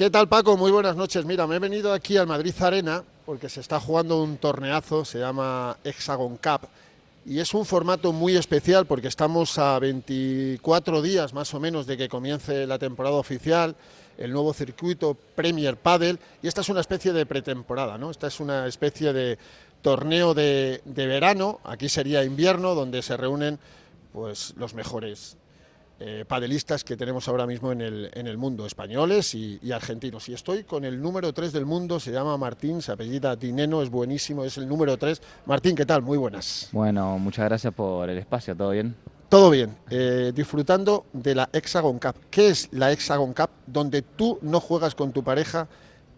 ¿Qué tal Paco? Muy buenas noches. Mira, me he venido aquí al Madrid Arena porque se está jugando un torneazo, se llama Hexagon Cup, y es un formato muy especial porque estamos a 24 días más o menos de que comience la temporada oficial, el nuevo circuito Premier Padel, y esta es una especie de pretemporada, ¿no? Esta es una especie de torneo de, de verano, aquí sería invierno, donde se reúnen pues los mejores eh, padelistas que tenemos ahora mismo en el, en el mundo, españoles y, y, argentinos. Y estoy con el número 3 del mundo, se llama Martín, se apellida Dineno, es buenísimo, es el número 3. Martín, ¿qué tal? Muy buenas. Bueno, muchas gracias por el espacio, ¿todo bien? Todo bien, eh, disfrutando de la Hexagon Cup. ¿Qué es la Hexagon Cup? Donde tú no juegas con tu pareja,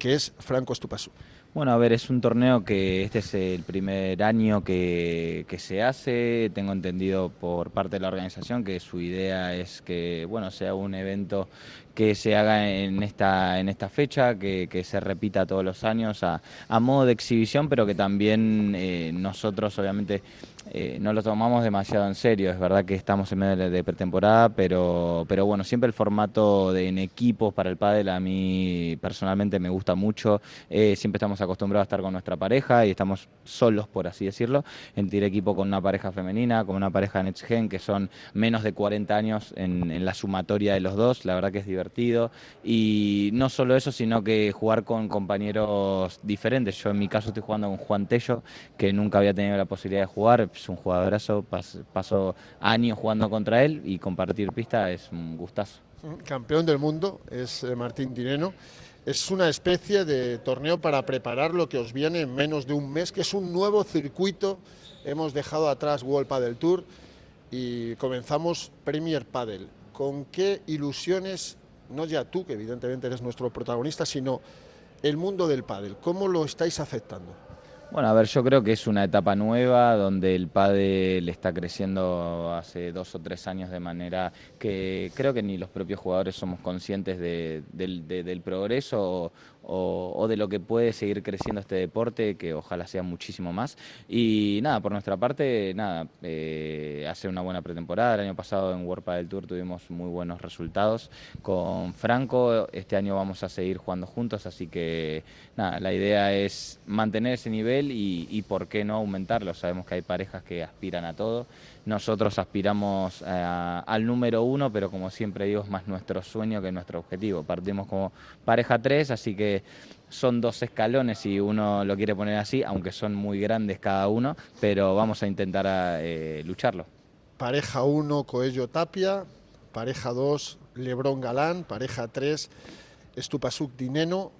que es Franco Estupasu. Bueno, a ver, es un torneo que este es el primer año que, que, se hace. Tengo entendido por parte de la organización que su idea es que, bueno, sea un evento que se haga en esta, en esta fecha, que, que se repita todos los años a, a, modo de exhibición, pero que también eh, nosotros obviamente eh, no lo tomamos demasiado en serio. Es verdad que estamos en medio de pretemporada, pero, pero bueno, siempre el formato de en equipos para el pádel a mí personalmente me gusta mucho. Eh, siempre estamos acostumbrados a estar con nuestra pareja y estamos solos, por así decirlo, en tirar equipo con una pareja femenina, con una pareja Next Gen, que son menos de 40 años en, en la sumatoria de los dos. La verdad que es divertido divertido y no solo eso, sino que jugar con compañeros diferentes. Yo en mi caso estoy jugando con Juan Tello, que nunca había tenido la posibilidad de jugar, es un jugadorazo, paso años jugando contra él y compartir pista es un gustazo. Campeón del mundo es eh, Martín Dineno. Es una especie de torneo para preparar lo que os viene en menos de un mes, que es un nuevo circuito. Hemos dejado atrás World Padel Tour y comenzamos Premier Padel. ¿Con qué ilusiones no ya tú, que evidentemente eres nuestro protagonista, sino el mundo del pádel. ¿Cómo lo estáis afectando? Bueno, a ver, yo creo que es una etapa nueva donde el pádel está creciendo hace dos o tres años de manera que creo que ni los propios jugadores somos conscientes de, del, de, del progreso o, de lo que puede seguir creciendo este deporte, que ojalá sea muchísimo más. Y nada, por nuestra parte, nada, eh, hacer una buena pretemporada. El año pasado en World del Tour tuvimos muy buenos resultados con Franco. Este año vamos a seguir jugando juntos, así que nada, la idea es mantener ese nivel y, y por qué no aumentarlo. Sabemos que hay parejas que aspiran a todo. Nosotros aspiramos eh, al número uno, pero como siempre digo, es más nuestro sueño que nuestro objetivo. Partimos como pareja tres, así que son dos escalones si uno lo quiere poner así, aunque son muy grandes cada uno, pero vamos a intentar eh, lucharlo. Pareja 1, Coello Tapia, pareja 2, Lebrón Galán, pareja 3, Estupasuk Dineno,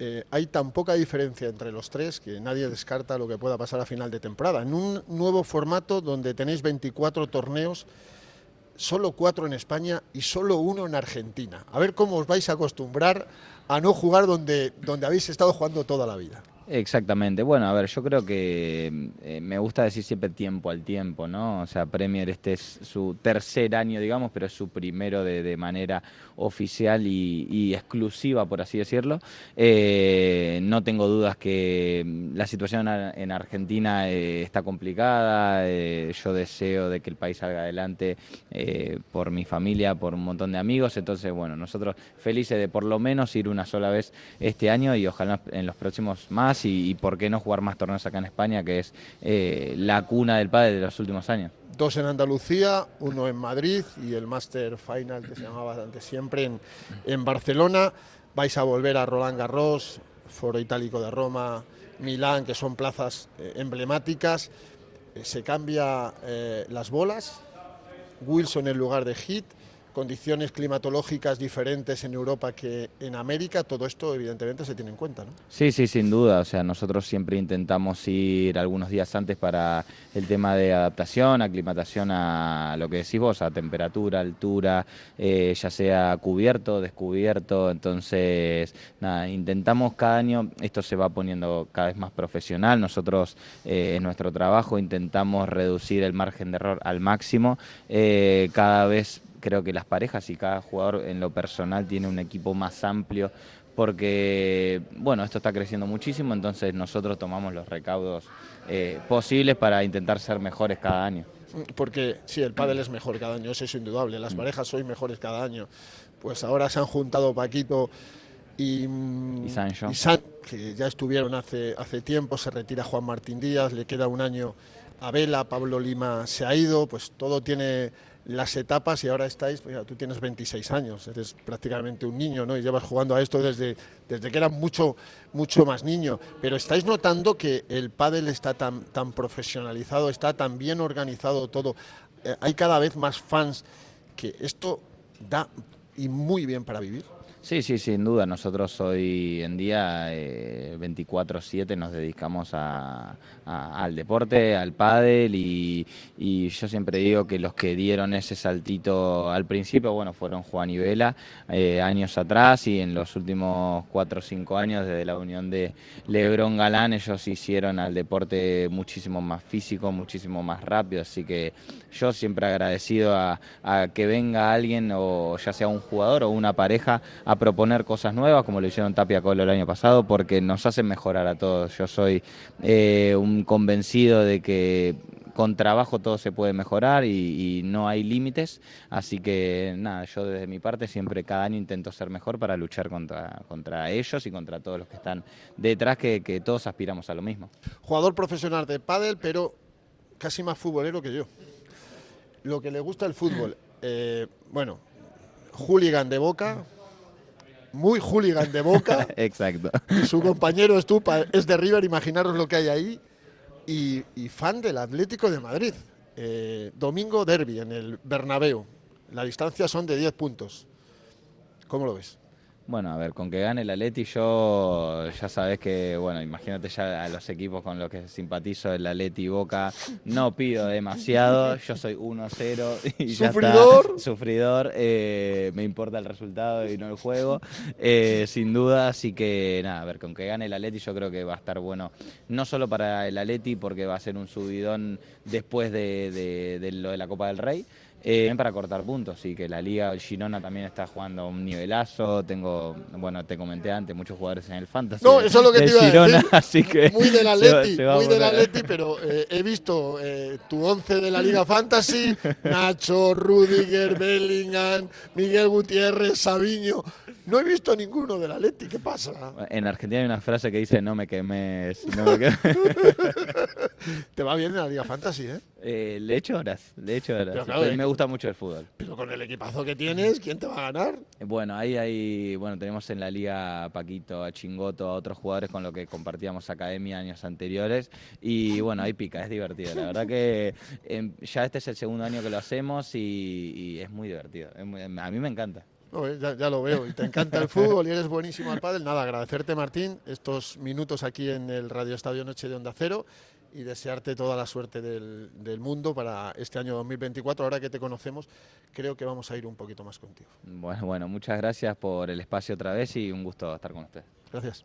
eh, hay tan poca diferencia entre los tres que nadie descarta lo que pueda pasar a final de temporada. En un nuevo formato donde tenéis 24 torneos, solo cuatro en España y solo uno en Argentina. A ver cómo os vais a acostumbrar a no jugar donde, donde habéis estado jugando toda la vida. Exactamente. Bueno, a ver, yo creo que eh, me gusta decir siempre tiempo al tiempo, ¿no? O sea, Premier este es su tercer año, digamos, pero es su primero de, de manera oficial y, exclusiva, por así decirlo. Eh, no tengo dudas que la situación en Argentina eh, está complicada. Eh, yo deseo de que el país salga adelante por mi familia, por un montón de amigos. Entonces, bueno, nosotros felices de por lo menos ir una sola vez este año y ojalá en los próximos más y, por qué no jugar más torneos acá en España, que es eh, la cuna del padre de los últimos años. Dos en Andalucía, uno en Madrid y el Master Final que se llamaba antes siempre en, en Barcelona. Vais a volver a Roland Garros, Foro Itálico de Roma, Milán, que son plazas eh, emblemáticas. Eh, se cambia las bolas, Wilson en lugar de Hit, condiciones climatológicas diferentes en Europa que en América, todo esto evidentemente se tiene en cuenta, ¿no? Sí, sí, sin duda. O sea, nosotros siempre intentamos ir algunos días antes para el tema de adaptación, aclimatación a lo que decís vos, a temperatura, altura, eh, ya sea cubierto, descubierto. Entonces, nada, intentamos cada año, esto se va poniendo cada vez más profesional. Nosotros eh, en nuestro trabajo intentamos reducir el margen de error al máximo. Eh, cada vez creo que las parejas y cada jugador en lo personal tiene un equipo más amplio porque, bueno, esto está creciendo muchísimo, entonces nosotros tomamos los recaudos eh, posibles para intentar ser mejores cada año. Porque sí, el pádel es mejor cada año, eso es indudable, las parejas sois mejores cada año. Pues ahora se han juntado Paquito y, y Sancho. y San- que ya estuvieron hace, hace tiempo, se retira Juan Martín Díaz, le queda un año a Vela, Pablo Lima se ha ido, pues todo tiene las etapas y ahora estáis, pues tú tienes 26 años, eres prácticamente un niño, ¿no? Y llevas jugando a esto desde, desde que eras mucho, mucho más niño. Pero estáis notando que el pádel está tan, tan profesionalizado, está tan bien organizado todo. Eh, hay cada vez más fans que esto da y muy bien para vivir. Sí, sí, sin duda. Nosotros hoy en día eh, 24/7 nos dedicamos a- al deporte, al pádel y, yo siempre digo que los que dieron ese saltito al principio, bueno, fueron Juan y Vela eh, años atrás y en los últimos 4 o 5 años desde la unión de Lebrón Galán ellos hicieron al deporte muchísimo más físico, muchísimo más rápido, así que yo siempre agradecido a, a que venga alguien o ya sea un jugador o una pareja a proponer cosas nuevas como lo hicieron Tapia Colo el año pasado porque nos hacen mejorar a todos. Yo soy eh, un convencido de que con trabajo todo se puede mejorar y, no hay límites, así que nada, yo desde mi parte siempre cada año intento ser mejor para luchar contra, contra ellos y contra todos los que están detrás, que, que todos aspiramos a lo mismo. Jugador profesional de pádel, pero casi más futbolero que yo. Lo que le gusta el fútbol, eh, bueno, hooligan de Boca, muy hooligan de Boca, Exacto. y su compañero Stupa es de River, imaginaros lo que hay ahí, y, y fan del Atlético de Madrid. Eh, domingo derby en el Bernabéu. La distancia son de 10 puntos. ¿Cómo lo ves? Bueno, a ver, con que gane el Atleti yo ya sabes que, bueno, imagínate ya a los equipos con los que simpatizo, el Atleti y Boca, no pido demasiado, yo soy 1-0 y ya está. ¿Sufridor? Sufridor, eh, me importa el resultado y no el juego, eh, sin duda, así que nada, a ver, con que gane el Atleti yo creo que va a estar bueno, no solo para el Atleti porque va a ser un subidón después de, de- de lo de la Copa del Rey, eh, para cortar puntos, y que la liga, Girona también está jugando a un nivelazo. Tengo, bueno, te comenté antes, muchos jugadores en el Fantasy. No, eso es lo que te iba a decir. así que Muy del se va- Atleti, se va muy del Atleti, pero eh, he visto eh, tu once de la Liga Fantasy, Nacho, Rudiger, Bellingham, Miguel Gutiérrez, Sabiño. No he visto ninguno del Atleti, ¿qué pasa? En Argentina hay una frase que dice: No me quemes. No me quemes". Te va bien en la Liga Fantasy, ¿eh? Eh, le echo horas, le echo horas. Pero claro, eh, me gusta mucho el fútbol. Pero con el equipazo que tienes, ¿quién te va a ganar? Bueno, ahí hay, bueno, tenemos en la liga a Paquito, a Chingoto, a otros jugadores con los que compartíamos academia años anteriores y bueno, ahí pica, es divertido. La verdad que em, ya este es el segundo año que lo hacemos y, y es muy divertido. Es muy- a mí me encanta. No, eh, ya, ya lo veo, y te encanta el fútbol y eres buenísimo al pádel. Nada, agradecerte Martín estos minutos aquí en el Radio Estadio Noche de Onda Cero y desearte toda la suerte del, del mundo para este año 2024. Ahora que te conocemos, creo que vamos a ir un poquito más contigo. Bueno, bueno, muchas gracias por el espacio otra vez y un gusto estar con ustedes. Gracias.